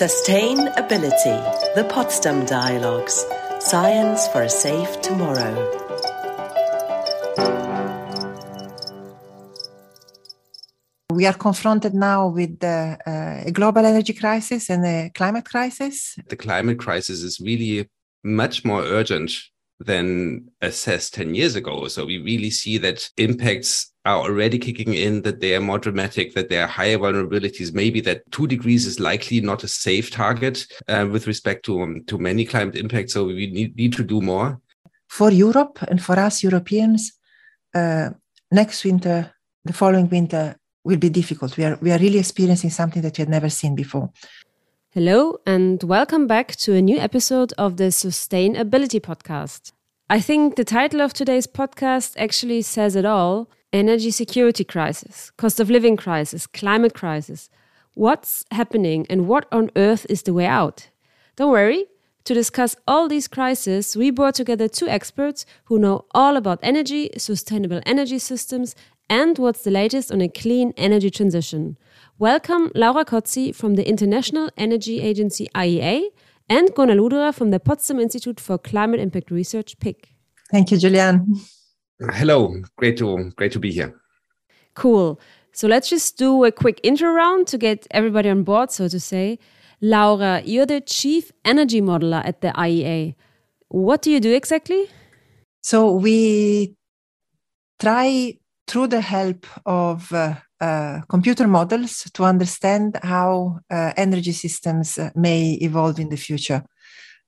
Sustainability, the Potsdam Dialogues, Science for a Safe Tomorrow. We are confronted now with uh, a global energy crisis and a climate crisis. The climate crisis is really much more urgent than assessed 10 years ago. So we really see that impacts are already kicking in, that they are more dramatic, that there are higher vulnerabilities, maybe that two degrees is likely not a safe target uh, with respect to, um, to many climate impacts. So we need, need to do more. For Europe and for us Europeans, uh, next winter, the following winter will be difficult. We are, we are really experiencing something that we had never seen before. Hello, and welcome back to a new episode of the Sustainability Podcast. I think the title of today's podcast actually says it all energy security crisis, cost of living crisis, climate crisis. What's happening and what on earth is the way out? Don't worry. To discuss all these crises, we brought together two experts who know all about energy, sustainable energy systems, and what's the latest on a clean energy transition. Welcome Laura Cozzi from the International Energy Agency IEA and Gunnar Luderer from the Potsdam Institute for Climate Impact Research, PIK. Thank you, Julian. Hello, great to great to be here. Cool. So let's just do a quick intro round to get everybody on board, so to say. Laura, you're the chief energy modeler at the IEA. What do you do exactly? So we try through the help of uh, uh, computer models to understand how uh, energy systems uh, may evolve in the future.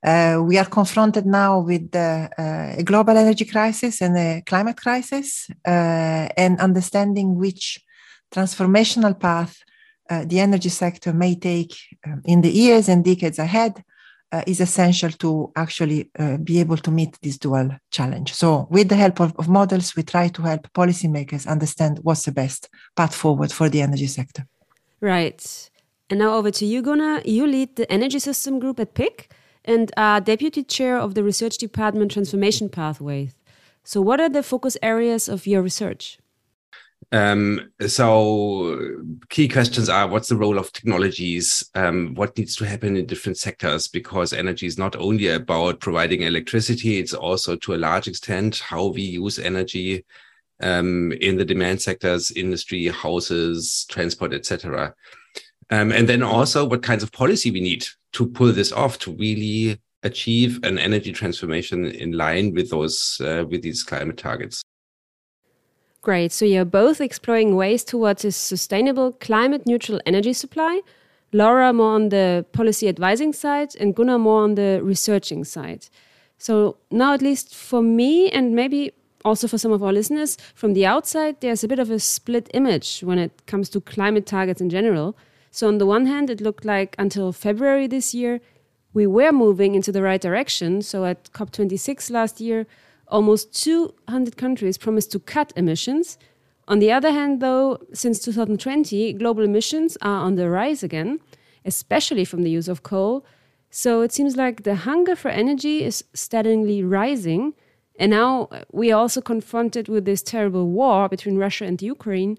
Uh, we are confronted now with uh, a global energy crisis and a climate crisis, and understanding which transformational path the energy sector may take um, in the years and decades ahead uh, is essential to actually uh, be able to meet this dual challenge. So, with the help of, of, models, we try to help policymakers understand what's the best path forward for the energy sector. Right. And now over to you, Gunnar. You lead the Energy System Group at PIK and are deputy chair of the Research Department Transformation Pathways. So, what are the focus areas of your research? Um, so key questions are what's the role of technologies? Um, what needs to happen in different sectors? Because energy is not only about providing electricity, it's also to a large extent how we use energy um, in the demand sectors, industry, houses, transport, etc. Um, and then also what kinds of policy we need to pull this off to really achieve an energy transformation in line with those uh, with these climate targets. Great. So you're both exploring ways towards a sustainable, climate neutral energy supply. Laura more on the policy advising side, and Gunnar more on the researching side. So now, at least for me, and maybe also for some of our listeners, from the outside, there's a bit of a split image when it comes to climate targets in general. So, on the one hand, it looked like until February this year, we were moving into the right direction. So, at COP26 last year, almost 200 countries promised to cut emissions. On the other hand, though, since 2020, global emissions are on the rise again, especially from the use of coal. So it seems like the hunger for energy is steadily rising. And now uh, we are also confronted with this terrible war between Russia and Ukraine.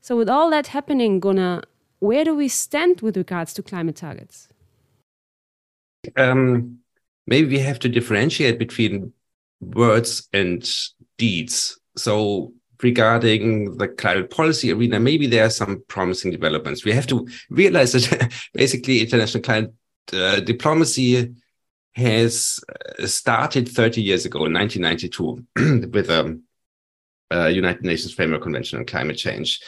So, with all that happening, Gunnar, where do we stand with regards to climate targets? Um, maybe we have to differentiate between words and deeds. So regarding the climate policy arena, maybe there are some promising developments. We have to realize that basically international climate uh, diplomacy has uh, started 30 years ago in 1992 with a, um, a, United Nations Framework Convention on Climate Change.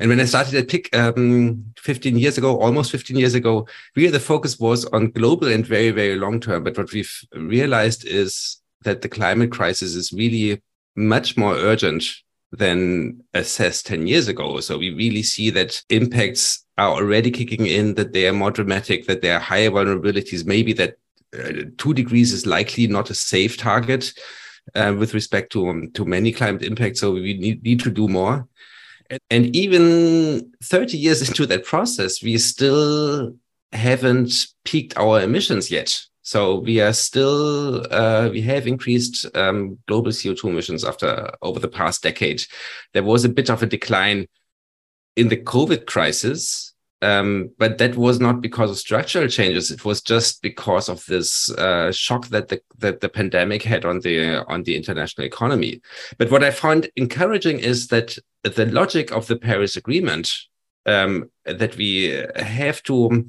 And when I started at PIK um, 15 years ago, almost 15 years ago, really the focus was on global and very, very long term. But what we've realized is that the climate crisis is really much more urgent than assessed 10 years ago. So we really see that impacts are already kicking in, that they are more dramatic, that there are higher vulnerabilities, maybe that uh, two degrees is likely not a safe target uh, with respect to, um, to many climate impacts. So we need, need to do more. And, even 30 years into that process, we still haven't peaked our emissions yet. So we are still uh, we have increased um, global CO2 emissions after over the past decade. There was a bit of a decline in the COVID crisis, Um, but that was not because of structural changes. It was just because of this uh, shock that the that the pandemic had on the on the international economy. But what I found encouraging is that the logic of the Paris Agreement um, that we have to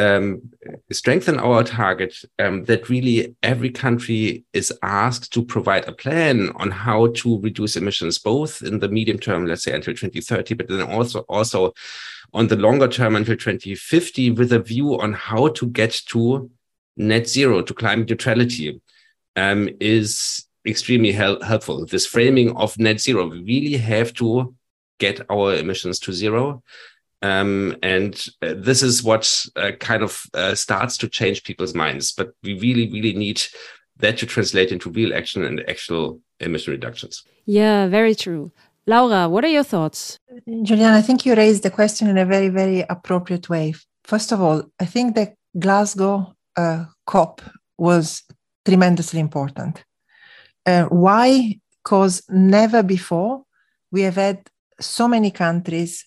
um, strengthen our target um, that really every country is asked to provide a plan on how to reduce emissions, both in the medium term, let's say until 2030, but then also also on the longer term until 2050, with a view on how to get to net zero, to climate neutrality, um, is extremely hel helpful. This framing of net zero, we really have to get our emissions to zero. Um, and uh, this is what uh, kind of uh, starts to change people's minds. But we really, really need that to translate into real action and actual emission reductions. Yeah, very true. Laura, what are your thoughts? Julian, I think you raised the question in a very, very appropriate way. First of all, I think the Glasgow uh, COP was tremendously important. Uh, why? Because never before we have had so many countries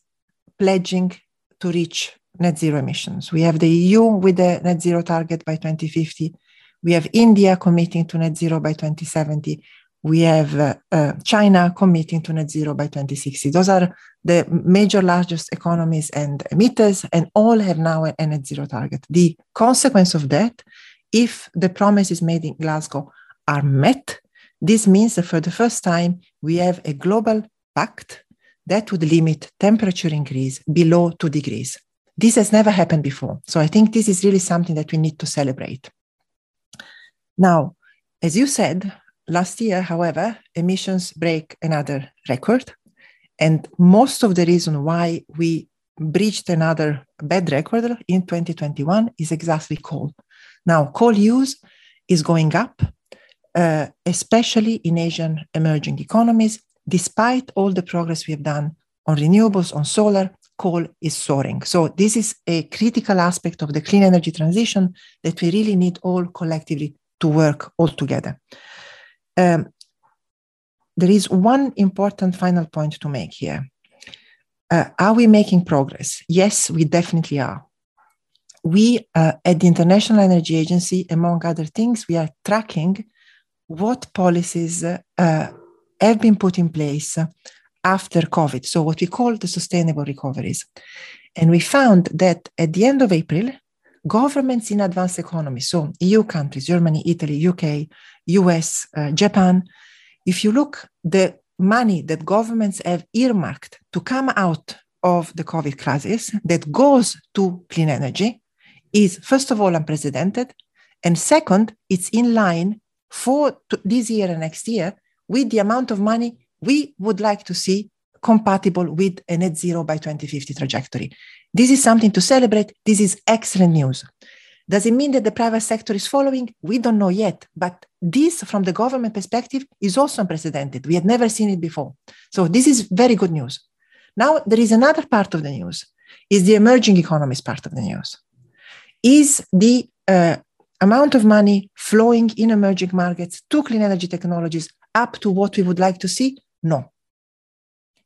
pledging to reach net zero emissions. We have the EU with the net zero target by 2050. We have India committing to net zero by 2070. We have uh, uh, China committing to net zero by 2060. Those are the major largest economies and emitters, and all have now a, a net zero target. The consequence of that, if the promises made in Glasgow are met, this means that for the first time we have a global pact that would limit temperature increase below two degrees. This has never happened before. So I think this is really something that we need to celebrate. Now, as you said, last year, however, emissions break another record. And most of the reason why we breached another bad record in 2021 is exactly coal. Now, coal use is going up, uh, especially in Asian emerging economies, despite all the progress we have done on renewables, on solar, coal is soaring. So this is a critical aspect of the clean energy transition that we really need all collectively to work all together. Um, there is one important final point to make here. Uh, are we making progress? Yes, we definitely are. We uh, at the International Energy Agency, among other things, we are tracking what policies uh, have been put in place after COVID. So, what we call the sustainable recoveries. And we found that at the end of April, governments in advanced economies, so EU countries, Germany, Italy, UK, US, uh, Japan, if you look, the money that governments have earmarked to come out of the COVID crisis that goes to clean energy is, first of all, unprecedented. And second, it's in line for this year and next year with the amount of money we would like to see compatible with a net zero by 2050 trajectory. This is something to celebrate. This is excellent news. Does it mean that the private sector is following? We don't know yet. But this, from the government perspective, is also unprecedented. We had never seen it before. So this is very good news. Now, there is another part of the news, is the emerging economies part of the news. Is the uh, amount of money flowing in emerging markets to clean energy technologies up to what we would like to see? No.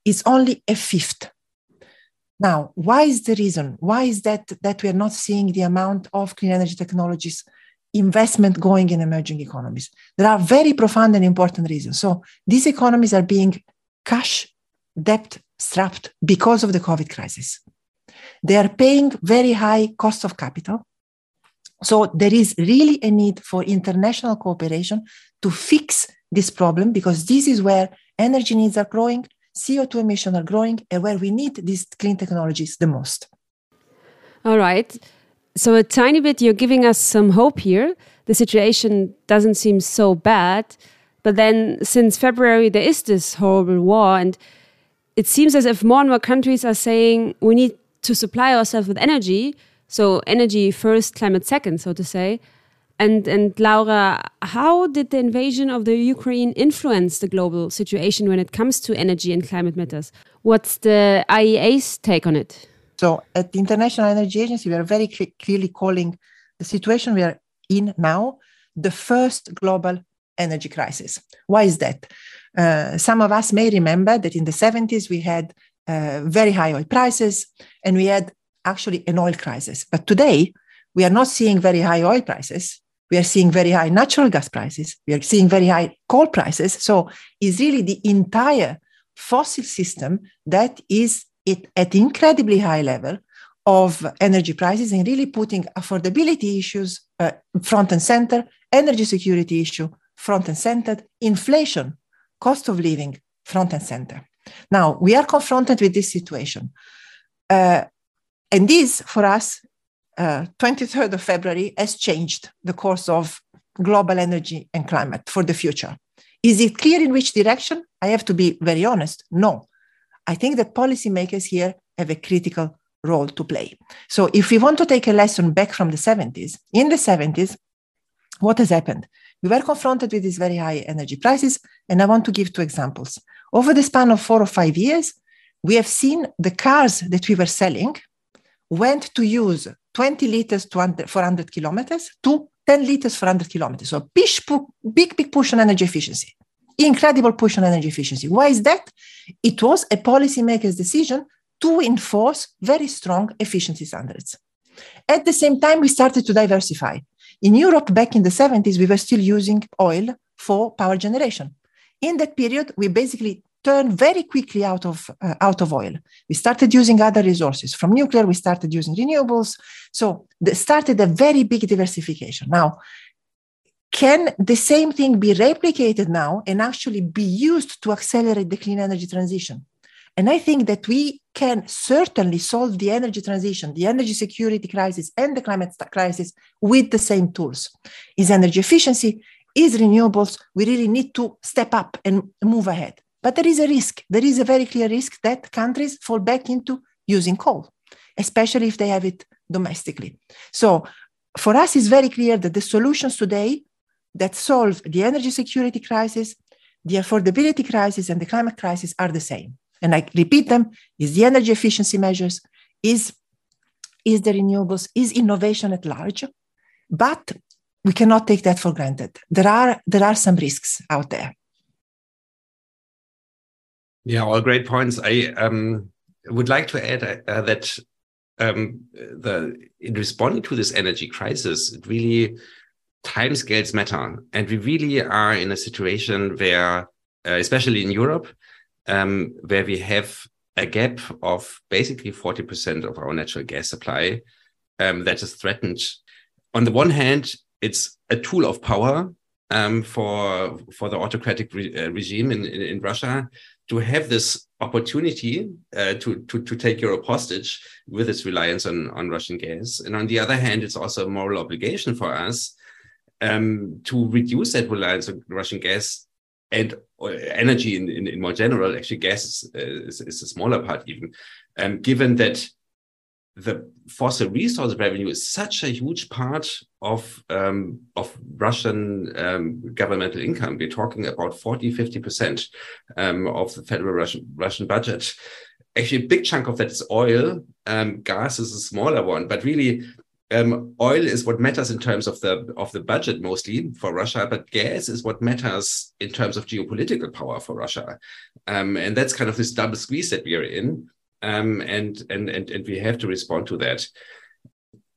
It's only a fifth. Now, why is the reason? Why is that that we are not seeing the amount of clean energy technologies investment going in emerging economies? There are very profound and important reasons. So these economies are being cash debt strapped because of the COVID crisis. They are paying very high cost of capital. So there is really a need for international cooperation to fix this problem because this is where energy needs are growing, CO2 emissions are growing, and where we need these clean technologies the most. All right. So, a tiny bit, you're giving us some hope here. The situation doesn't seem so bad. But then, since February, there is this horrible war, and it seems as if more and more countries are saying we need to supply ourselves with energy. So, energy first, climate second, so to say. And and Laura, how did the invasion of the Ukraine influence the global situation when it comes to energy and climate matters? What's the IEA's take on it? So, at the International Energy Agency, we are very cl clearly calling the situation we are in now the first global energy crisis. Why is that? Uh, some of us may remember that in the 70s we had uh, very high oil prices and we had actually an oil crisis. But today, we are not seeing very high oil prices. We are seeing very high natural gas prices. We are seeing very high coal prices. So it's really the entire fossil system that is at incredibly high level of energy prices and really putting affordability issues uh, front and center, energy security issue front and center, inflation, cost of living front and center. Now we are confronted with this situation. Uh, and this, for us, uh, 23rd of February, has changed the course of global energy and climate for the future. Is it clear in which direction? I have to be very honest. No. I think that policymakers here have a critical role to play. So, if we want to take a lesson back from the 70s, in the 70s, what has happened? We were confronted with these very high energy prices, and I want to give two examples. Over the span of four or five years, we have seen the cars that we were selling went to use 20 liters to 400 kilometers to 10 liters for 100 kilometers. So big, big push on energy efficiency. Incredible push on energy efficiency. Why is that? It was a policymaker's decision to enforce very strong efficiency standards. At the same time, we started to diversify. In Europe, back in the 70s, we were still using oil for power generation. In that period, we basically turned very quickly out of, uh, out of oil. We started using other resources. From nuclear, we started using renewables. So they started a very big diversification. Now, can the same thing be replicated now and actually be used to accelerate the clean energy transition? And I think that we can certainly solve the energy transition, the energy security crisis, and the climate crisis with the same tools. Is energy efficiency, is renewables. We really need to step up and move ahead. But there is a risk. There is a very clear risk that countries fall back into using coal, especially if they have it domestically. So for us, it's very clear that the solutions today that solve the energy security crisis, the affordability crisis, and the climate crisis are the same. And I repeat them: is the energy efficiency measures, is is the renewables, is innovation at large, but we cannot take that for granted. There are there are some risks out there. Yeah, all great points. I um, would like to add uh, that um, the in responding to this energy crisis, it really timescales matter, and we really are in a situation where, uh, especially in Europe, um, where we have a gap of basically forty percent of our natural gas supply um, that is threatened. On the one hand, it's a tool of power um, for for the autocratic re uh, regime in, in, in Russia to have this opportunity uh, to, to, to take Europe hostage with its reliance on, on Russian gas. And on the other hand, it's also a moral obligation for us um, to reduce that reliance on Russian gas and energy in, in, in, more general. Actually, gas is, is, is a smaller part even, um, given that the fossil resource revenue is such a huge part of um, of Russian um, governmental income. We're talking about 40, 50 percent um, of the federal Russian Russian budget. Actually, a big chunk of that is oil. Um, gas is a smaller one, but really, um, oil is what matters in terms of the of the budget mostly for Russia. But gas is what matters in terms of geopolitical power for Russia, um, and that's kind of this double squeeze that we are in um, and, and and and we have to respond to that.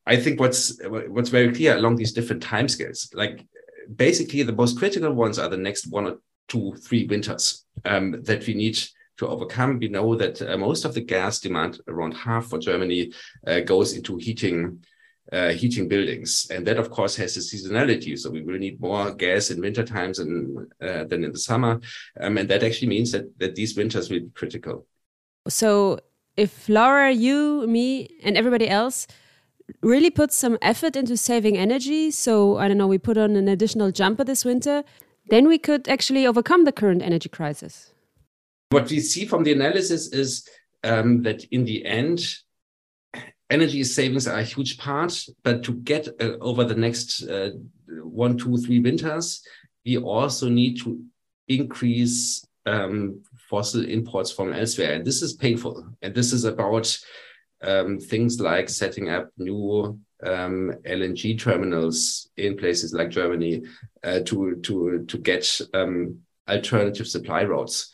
I think what's what's very clear along these different timescales, like basically the most critical ones are the next one or two, three winters um, that we need to overcome. We know that uh, most of the gas demand, around half for Germany, uh, goes into heating. Uh, heating buildings, and that of course has a seasonality. So we will need more gas in winter times and, uh, than in the summer, um, and that actually means that that these winters will be critical. So if Laura, you, me, and everybody else really put some effort into saving energy, so I don't know, we put on an additional jumper this winter, then we could actually overcome the current energy crisis. What we see from the analysis is um, that in the end, energy savings are a huge part, but to get uh, over the next uh, one, two, three winters, we also need to increase um, fossil imports from elsewhere. And this is painful. And this is about um, things like setting up new um, LNG terminals in places like Germany uh, to, to, to get um, alternative supply routes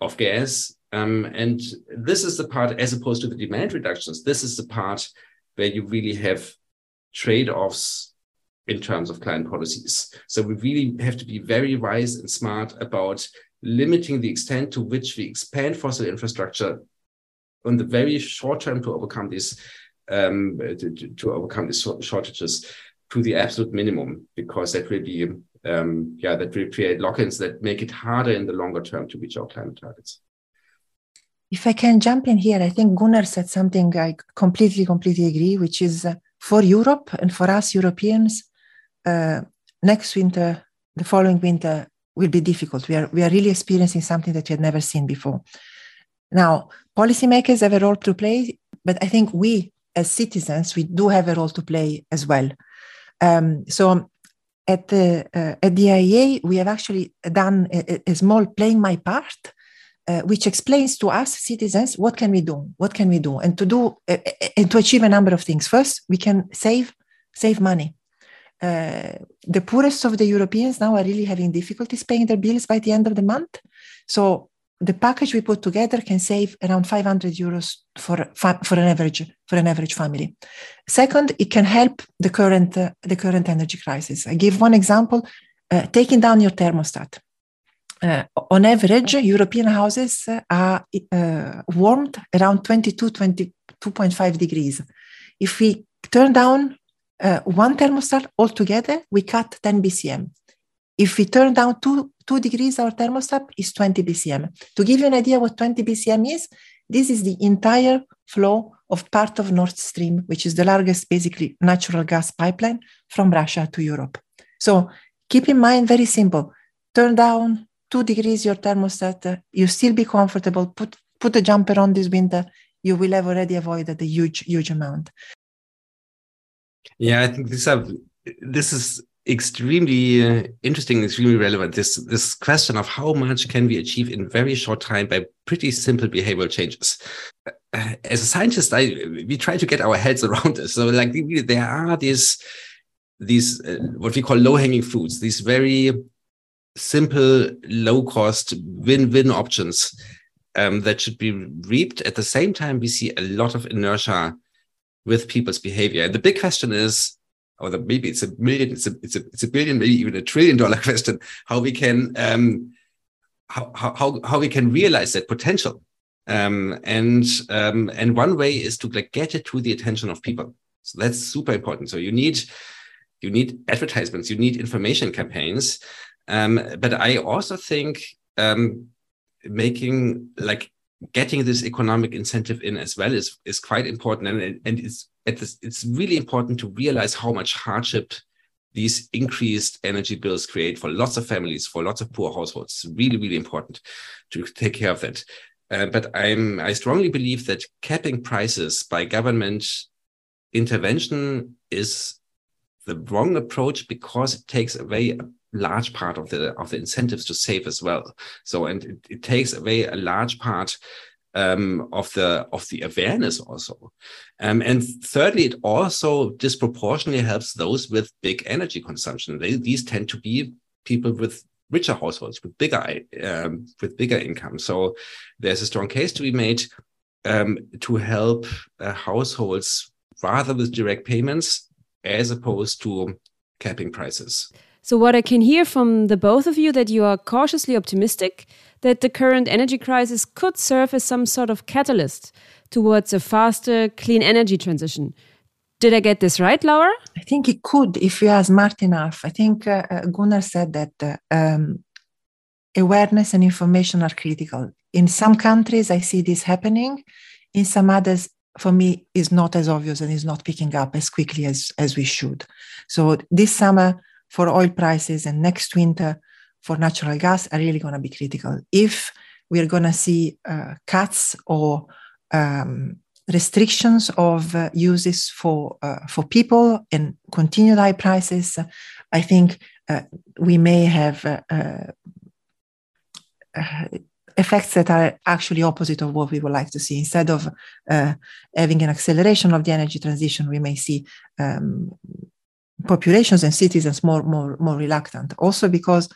of gas Um, and this is the part, as opposed to the demand reductions, this is the part where you really have trade offs in terms of client policies. So we really have to be very wise and smart about limiting the extent to which we expand fossil infrastructure on the very short term to overcome these um, to, to, overcome these shortages to the absolute minimum because that will be um, yeah that will create lock-ins that make it harder in the longer term to reach our climate targets. If I can jump in here, I think Gunnar said something I completely, completely agree, which is uh, for Europe and for us Europeans, uh, next winter, the following winter will be difficult. We are, we are really experiencing something that we had never seen before. Now, policymakers have a role to play, but I think we as citizens, we do have a role to play as well. Um, so at the, uh, at the IEA, we have actually done a, a small playing my part uh, which explains to us citizens what can we do what can we do and to do uh, and to achieve a number of things first we can save save money uh, the poorest of the europeans now are really having difficulties paying their bills by the end of the month. So the package we put together can save around 500 euros for, for an average for an average family. Second it can help the current uh, the current energy crisis. I give one example uh, taking down your thermostat. Uh, on average, European houses are uh, warmed around 22, 22.5 degrees. If we turn down uh, one thermostat altogether, we cut 10 BCM. If we turn down two, two degrees, our thermostat is 20 BCM. To give you an idea what 20 BCM is, this is the entire flow of part of Nord Stream, which is the largest, basically, natural gas pipeline from Russia to Europe. So keep in mind, very simple, turn down two degrees your thermostat, you still be comfortable. Put put a jumper on this winter. You will have already avoided a huge huge amount. Yeah, I think this are, this is extremely uh, interesting, extremely relevant. This this question of how much can we achieve in very short time by pretty simple behavioral changes. Uh, as a scientist, I we try to get our heads around this. So, like there are these these uh, what we call low hanging fruits, these very simple, low cost, win win options um, that should be reaped. At the same time, we see a lot of inertia with people's behavior. And the big question is, or the, maybe it's a million, it's a, it's a, it's a billion, maybe even a trillion dollar question, how we can, um, how, how, how we can realize that potential. Um, and, um, and one way is to like get it to the attention of people. So that's super important. So you need, you need advertisements, you need information campaigns um, but I also think um, making like getting this economic incentive in as well is is quite important, and and it's it's really important to realize how much hardship these increased energy bills create for lots of families, for lots of poor households. It's really really important to take care of that. Uh, but I'm I strongly believe that capping prices by government intervention is the wrong approach because it takes away large part of the of the incentives to save as well. So and it, it takes away a large part um, of the of the awareness also. Um, and thirdly, it also disproportionately helps those with big energy consumption. They, these tend to be people with richer households with bigger um, with bigger income. So there's a strong case to be made um, to help uh, households rather with direct payments as opposed to capping prices. So, what I can hear from the both of you that you are cautiously optimistic that the current energy crisis could serve as some sort of catalyst towards a faster clean energy transition. Did I get this right, Laura? I think it could if we are smart enough. I think uh, uh, Gunnar said that uh, um, awareness and information are critical. In some countries, I see this happening. In some others, for me, is not as obvious and is not picking up as quickly as, as we should. So this summer, for oil prices and next winter for natural gas are really going to be critical. If we're going to see uh, cuts or um, restrictions of uh, uses for uh, for people and continued high prices, I think uh, we may have uh, uh, effects that are actually opposite of what we would like to see. Instead of having an acceleration of the energy transition, we may see um, populations and citizens more more more reluctant also because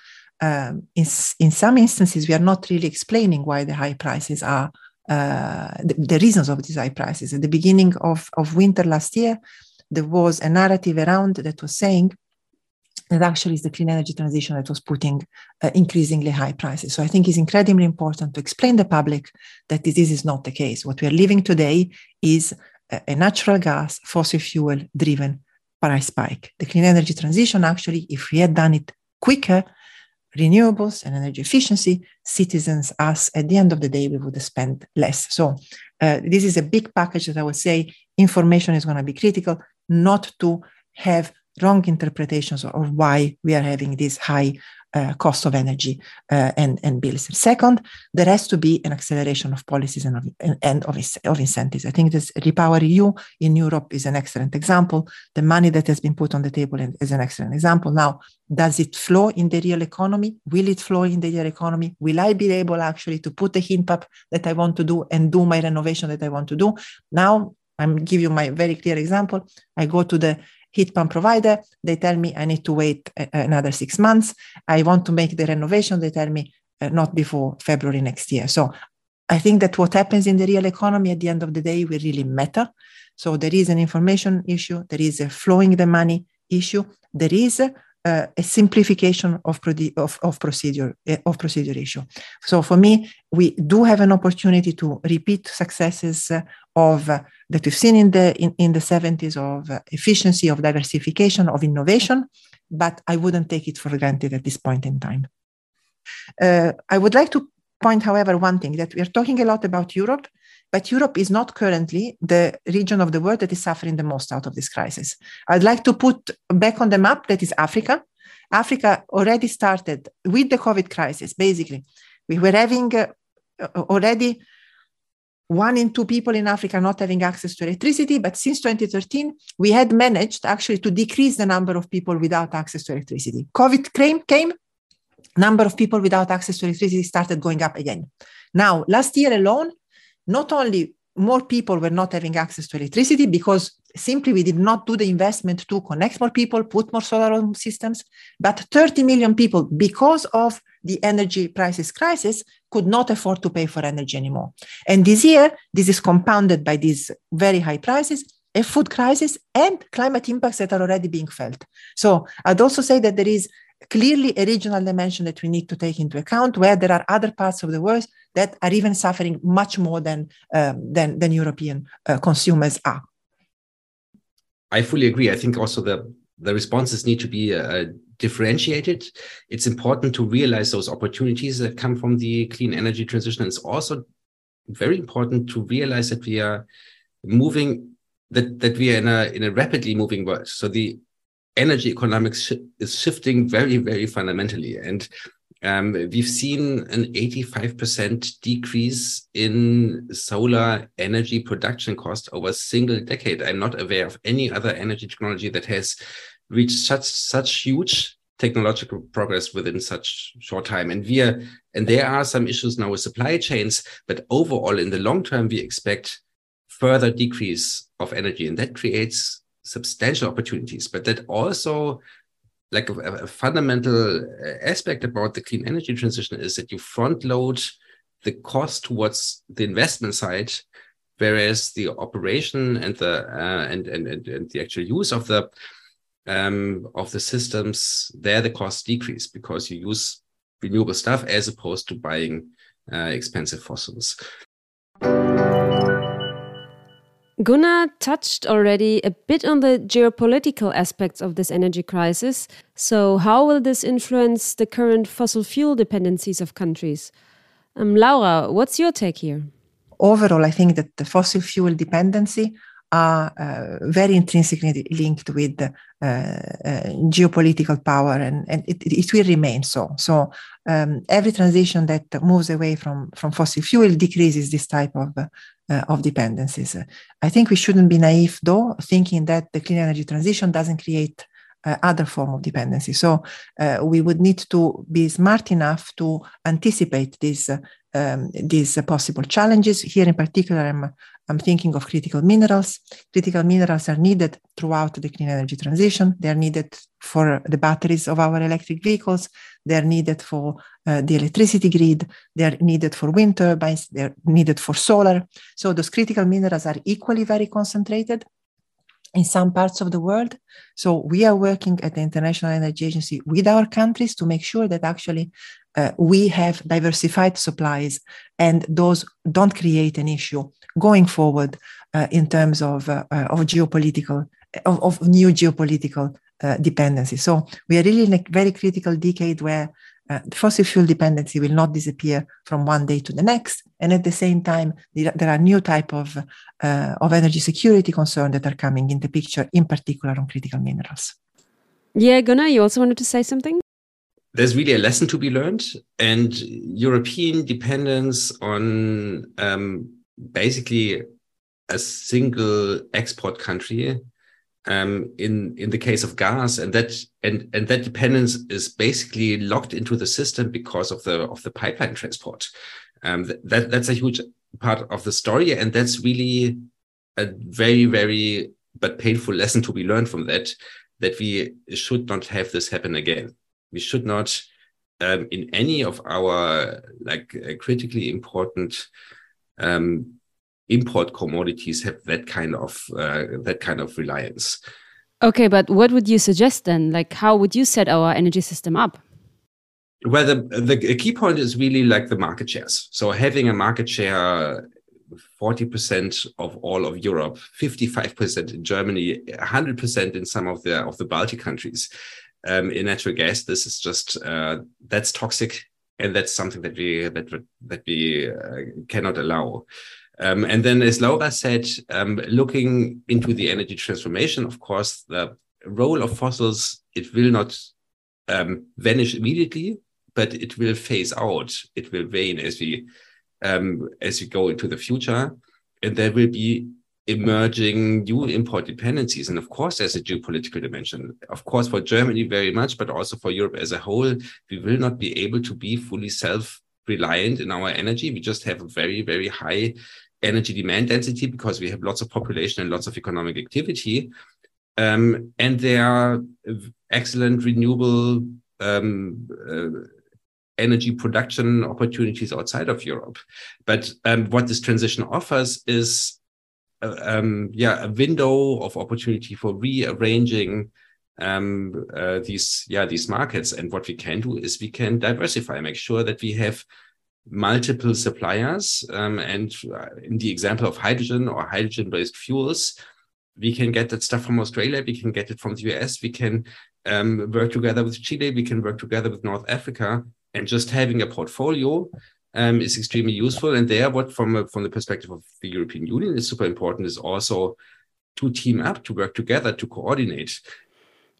um, in, in some instances, we are not really explaining why the high prices are uh, the, the, reasons of these high prices. At the beginning of, of winter last year, there was a narrative around that was saying that actually it's the clean energy transition that was putting uh, increasingly high prices. So I think it's incredibly important to explain the public that this is not the case. What we are living today is a, a natural gas, fossil fuel driven price spike. The clean energy transition, actually, if we had done it quicker, renewables and energy efficiency, citizens, us, at the end of the day, we would spend less. So uh, this is a big package that I would say information is going to be critical, not to have wrong interpretations of why we are having this high uh, cost of energy uh, and, and bills. Second, there has to be an acceleration of policies and of, and of, of incentives. I think this Repower EU in Europe is an excellent example. The money that has been put on the table is an excellent example. Now, does it flow in the real economy? Will it flow in the real economy? Will I be able actually to put the heat up that I want to do and do my renovation that I want to do? Now, I'm give you my very clear example. I go to the heat pump provider. They tell me I need to wait another six months. I want to make the renovation. They tell me uh, not before February next year. So I think that what happens in the real economy at the end of the day will really matter. So there is an information issue, there is a flowing the money issue, there is a, uh, a simplification of, of, of, procedure uh, of procedure issue. So for me, we do have an opportunity to repeat successes of uh, that we've seen in the in, in the 70s of uh, efficiency, of diversification, of innovation, but I wouldn't take it for granted at this point in time. Uh, I would like to point, however, one thing that we are talking a lot about Europe, but Europe is not currently the region of the world that is suffering the most out of this crisis. I'd like to put back on the map that is Africa. Africa already started with the COVID crisis, basically. We were having uh, already one in two people in Africa not having access to electricity. But since 2013, we had managed actually to decrease the number of people without access to electricity. COVID came, came number of people without access to electricity started going up again. Now, last year alone, not only more people were not having access to electricity because simply we did not do the investment to connect more people, put more solar systems, but 30 million people, because of the energy prices crisis, could not afford to pay for energy anymore. And this year, this is compounded by these very high prices, a food crisis, and climate impacts that are already being felt. So I'd also say that there is clearly a regional dimension that we need to take into account where there are other parts of the world that are even suffering much more than um, than, than European uh, consumers are. I fully agree. I think also the the responses need to be uh, differentiated. It's important to realize those opportunities that come from the clean energy transition. It's also very important to realize that we are moving that that we are in a in a rapidly moving world. So the energy economics sh is shifting very very fundamentally and um, we've seen an 85% decrease in solar energy production cost over a single decade. I'm not aware of any other energy technology that has reached such such huge technological progress within such short time. And we are, and there are some issues now with supply chains, but overall, in the long term, we expect further decrease of energy, and that creates substantial opportunities. But that also like a, a, fundamental uh, aspect about the clean energy transition is that you front load the cost towards the investment side whereas the operation and the uh, and, and, and and the actual use of the um, of the systems there the costs decrease because you use renewable stuff as opposed to buying uh, expensive fossils Gunnar touched already a bit on the geopolitical aspects of this energy crisis. So, how will this influence the current fossil fuel dependencies of countries? Um, Laura, what's your take here? Overall, I think that the fossil fuel dependency are uh, very intrinsically linked with uh, uh, geopolitical power, and, and it, it, will remain so. So um, every transition that moves away from, from fossil fuel decreases this type of uh, of dependencies. I think we shouldn't be naive, though, thinking that the clean energy transition doesn't create uh, other form of dependency. So uh, we would need to be smart enough to anticipate these uh, um, these possible challenges. Here, in particular, I'm I'm thinking of critical minerals. Critical minerals are needed throughout the clean energy transition. They're needed for the batteries of our electric vehicles. They're needed for uh, the electricity grid. They're needed for wind turbines. They're needed for solar. So those critical minerals are equally very concentrated in some parts of the world. So we are working at the International Energy Agency with our countries to make sure that actually uh, we have diversified supplies and those don't create an issue going forward uh, in terms of, uh, uh of geopolitical, of, of new geopolitical uh, dependency. So we are really in a very critical decade where uh, fossil fuel dependency will not disappear from one day to the next. And at the same time, there are new type of, of energy security concerns that are coming into picture, in particular on critical minerals. Yeah, Gunnar, you also wanted to say something? There's really a lesson to be learned, and European dependence on um, basically a single export country um, in in the case of gas, and that and and that dependence is basically locked into the system because of the of the pipeline transport. Um, that that's a huge part of the story, and that's really a very very but painful lesson to be learned from that. That we should not have this happen again. We should not, um, in any of our like uh, critically important um, import commodities have that kind of uh, that kind of reliance. Okay, but what would you suggest then? Like, how would you set our energy system up? Well, the the key point is really like the market shares. So having a market share. 40% of all of Europe, 55% in Germany, 100% in some of the of the Baltic countries. Um, in natural gas, this is just uh, that's toxic, and that's something that we that that we uh, cannot allow. Um, and then, as Laura said, um, looking into the energy transformation, of course, the role of fossils, it will not um, vanish immediately, but it will phase out. It will wane as we um, as we go into the future, and there will be emerging new import dependencies. And of course, there's a geopolitical dimension. Of course, for Germany very much, but also for Europe as a whole, we will not be able to be fully self reliant in our energy. We just have a very, very high energy demand density because we have lots of population and lots of economic activity. Um, and there are excellent renewable um, uh, energy production opportunities outside of Europe. But um, what this transition offers is, um, yeah, a window of opportunity for rearranging um, uh, these, yeah, these markets. And what we can do is we can diversify, make sure that we have multiple suppliers. Um, and uh, in the example of hydrogen or hydrogen based fuels, we can get that stuff from Australia, we can get it from the US, we can um, work together with Chile, we can work together with North Africa, and just having a portfolio um, is extremely useful. And there, what from a, from the perspective of the European Union is super important is also to team up, to work together, to coordinate.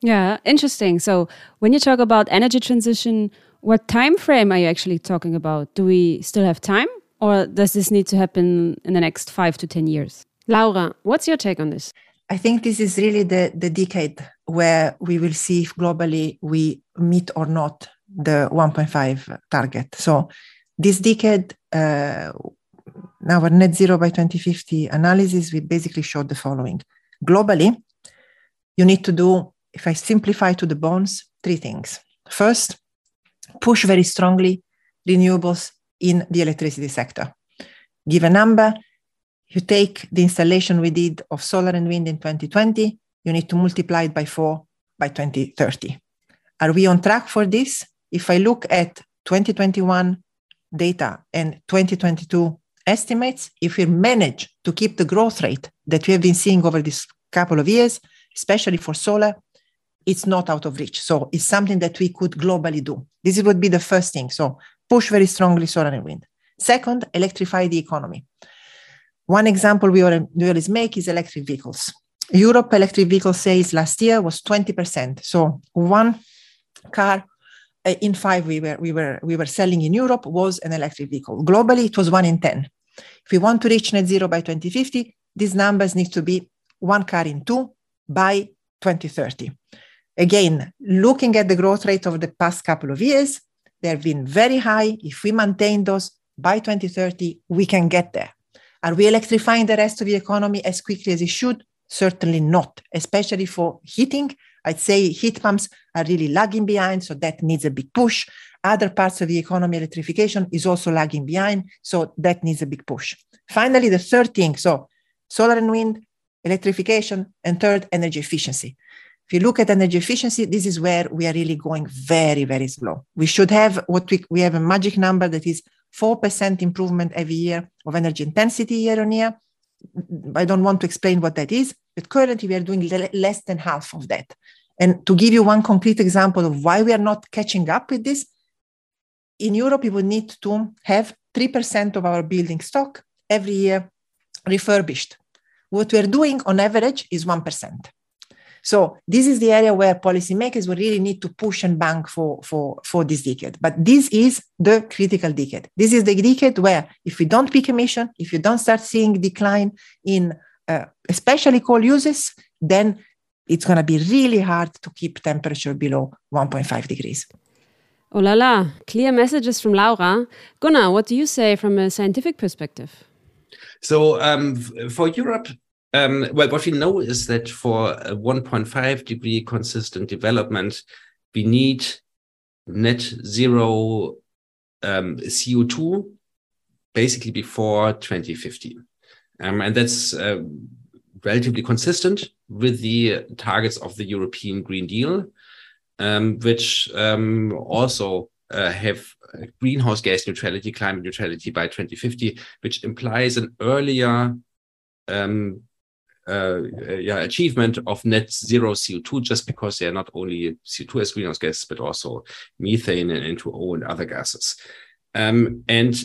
Yeah, interesting. So when you talk about energy transition, what time frame are you actually talking about? Do we still have time, or does this need to happen in the next five to ten years? Laura, what's your take on this? I think this is really the, the decade where we will see if globally we meet or not the 1.5 target. So this decade, uh, our net zero by 2050 analysis, we basically showed the following. Globally, you need to do, if I simplify to the bones, three things. First, push very strongly renewables in the electricity sector. Give a number, you take the installation we did of solar and wind in 2020, you need to multiply it by four by 2030. Are we on track for this? If I look at 2021 data and 2022 estimates, if we manage to keep the growth rate that we have been seeing over this couple of years, especially for solar, it's not out of reach. So it's something that we could globally do. This would be the first thing. So push very strongly solar and wind. Second, electrify the economy. One example we always make is electric vehicles. Europe electric vehicle sales last year was 20%. So one car Uh, in five we were, we, were, we were selling in Europe was an electric vehicle. Globally, it was one in 10. If we want to reach net zero by 2050, these numbers need to be one car in two by 2030. Again, looking at the growth rate of the past couple of years, they have been very high. If we maintain those by 2030, we can get there. Are we electrifying the rest of the economy as quickly as it should? Certainly not, especially for heating. I'd say heat pumps are really lagging behind, so that needs a big push. Other parts of the economy, electrification is also lagging behind, so that needs a big push. Finally, the third thing so solar and wind, electrification, and third, energy efficiency. If you look at energy efficiency, this is where we are really going very, very slow. We should have what we, we have a magic number that is 4% improvement every year of energy intensity year on year. I don't want to explain what that is, but currently we are doing less than half of that. And to give you one concrete example of why we are not catching up with this, in Europe, we would need to have 3% of our building stock every year refurbished. What we're doing on average is 1%. So this is the area where policymakers will really need to push and bank for, for, for this decade. But this is the critical decade. This is the decade where if we don't peak emission, if you don't start seeing decline in uh, especially coal uses, then it's going to be really hard to keep temperature below 1.5 degrees. Oh la la, clear messages from Laura. Gunnar, what do you say from a scientific perspective? So, um, for Europe, um, well, what we know is that for a 1.5 degree consistent development, we need net zero um, CO2 basically before 2050. Um, and that's uh, relatively consistent with the targets of the European Green Deal, um, which um, also uh, have greenhouse gas neutrality, climate neutrality by 2050, which implies an earlier um, uh, yeah, achievement of net zero CO2 just because they are not only CO2 as greenhouse gases, but also methane and N2O and other gases. Um, and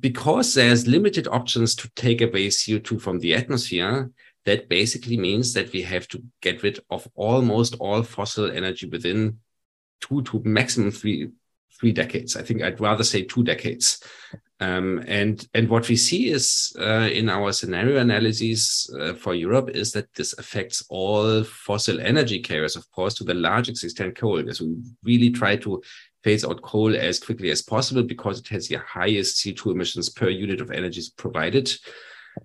because there's limited options to take away CO2 from the atmosphere, that basically means that we have to get rid of almost all fossil energy within two to maximum three three decades. I think I'd rather say two decades. Um, and and what we see is uh, in our scenario analyses uh, for Europe is that this affects all fossil energy carriers, of course, to the largest extent coal. So we really try to phase out coal as quickly as possible because it has the highest CO2 emissions per unit of energy provided.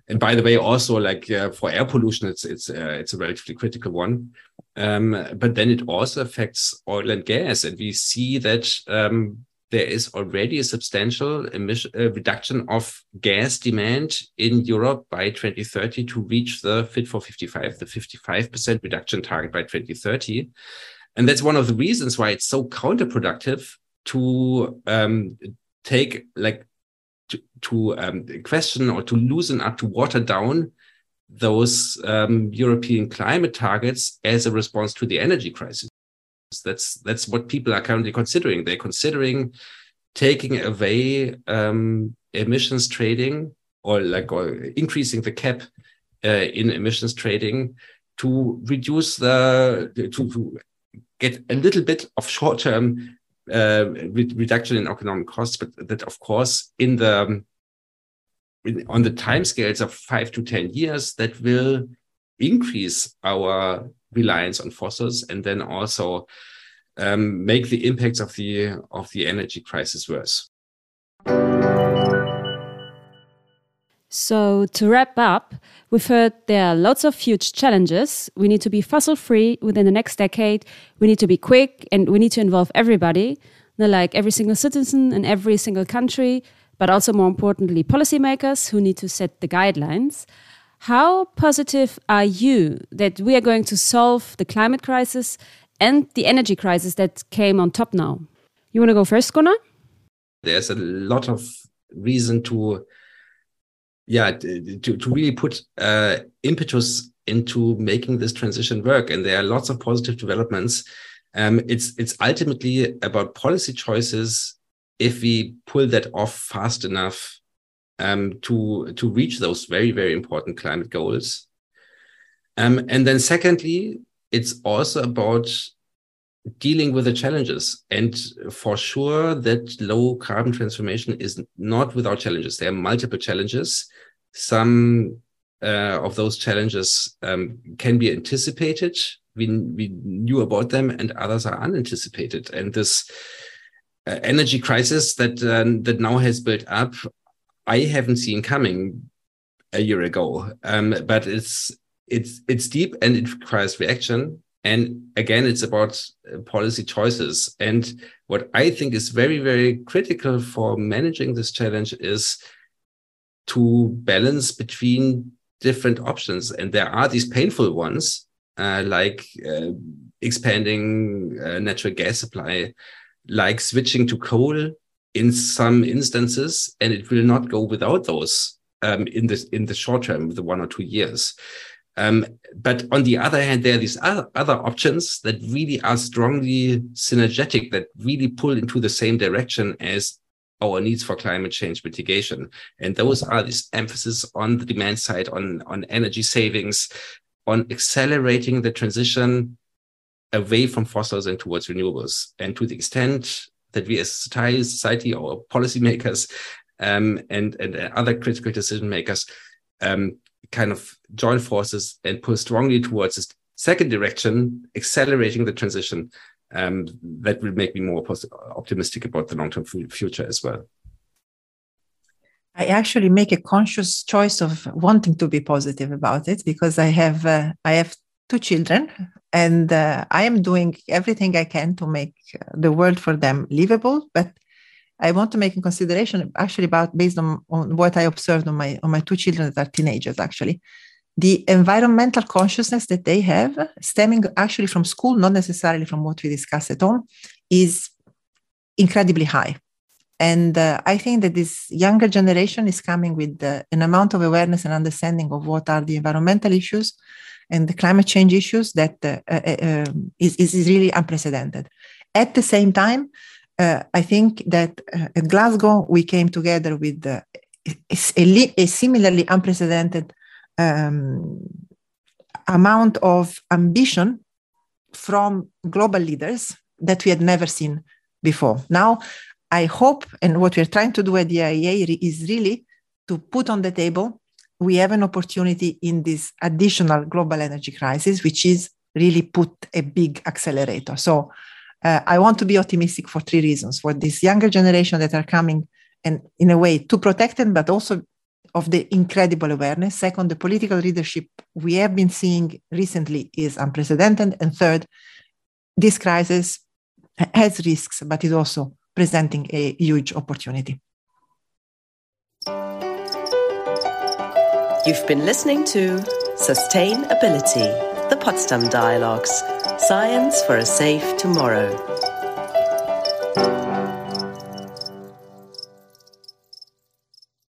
And by the way, also like uh, for air pollution, it's it's uh, it's a relatively critical one. Um, but then it also affects oil and gas, and we see that um, there is already a substantial emission, uh, reduction of gas demand in Europe by 2030 to reach the Fit for 55, the 55% reduction target by 2030. And that's one of the reasons why it's so counterproductive to um, take like to, to um, question or to loosen up, to water down those um, European climate targets as a response to the energy crisis. That's that's what people are currently considering. They're considering taking away um, emissions trading or like or increasing the cap uh, in emissions trading to reduce the to, to get a little bit of short term uh, re reduction in economic costs, but that of course in the in, on the time scales of five to ten years that will increase our reliance on fossils and then also um, make the impacts of the of the energy crisis worse. So, to wrap up, we've heard there are lots of huge challenges. We need to be fossil free within the next decade. We need to be quick and we need to involve everybody, like every single citizen in every single country, but also more importantly, policymakers who need to set the guidelines. How positive are you that we are going to solve the climate crisis and the energy crisis that came on top now? You want to go first, Gunnar? There's a lot of reason to, yeah, to, to really put uh, impetus into making this transition work. And there are lots of positive developments. Um, it's it's ultimately about policy choices if we pull that off fast enough um, to to reach those very very important climate goals. Um, and then secondly, it's also about dealing with the challenges. And for sure, that low carbon transformation is not without challenges. There are multiple challenges. Some uh, of those challenges um, can be anticipated. We, we knew about them, and others are unanticipated. And this uh, energy crisis that uh, that now has built up, I haven't seen coming a year ago. Um, but it's it's it's deep and it requires reaction. And again, it's about uh, policy choices. And what I think is very, very critical for managing this challenge is to balance between different options. And there are these painful ones, uh, like uh, expanding uh, natural gas supply, like switching to coal in some instances, and it will not go without those um, in the in the short term, the one or two years. Um, but on the other hand, there are these other, options that really are strongly synergetic, that really pull into the same direction as our needs for climate change mitigation. And those are this emphasis on the demand side, on, on energy savings, on accelerating the transition away from fossils and towards renewables. And to the extent that we as society or policymakers um, and, and other critical decision makers um, kind of join forces and pull strongly towards this second direction, accelerating the transition, um, that will make me more optimistic about the long-term future as well. I actually make a conscious choice of wanting to be positive about it because I have uh, I have two children and uh, I am doing everything I can to make the world for them livable. But I want to make a consideration actually about based on, on what I observed on my on my two children that are teenagers actually. The environmental consciousness that they have, stemming actually from school, not necessarily from what we discuss at home, is incredibly high. And uh, I think that this younger generation is coming with uh, an amount of awareness and understanding of what are the environmental issues and the climate change issues that uh, uh um, is, is really unprecedented. At the same time, uh, I think that uh, at Glasgow, we came together with uh, a, a, similarly unprecedented um, amount of ambition from global leaders that we had never seen before. Now, I hope, and what we're trying to do at the IEA is really to put on the table we have an opportunity in this additional global energy crisis, which is really put a big accelerator. So uh, I want to be optimistic for three reasons for this younger generation that are coming and in a way to protect them, but also of the incredible awareness. Second, the political leadership we have been seeing recently is unprecedented. And third, this crisis has risks, but is also presenting a huge opportunity. You've been listening to Sustainability, the Potsdam Dialogues Science for a Safe Tomorrow.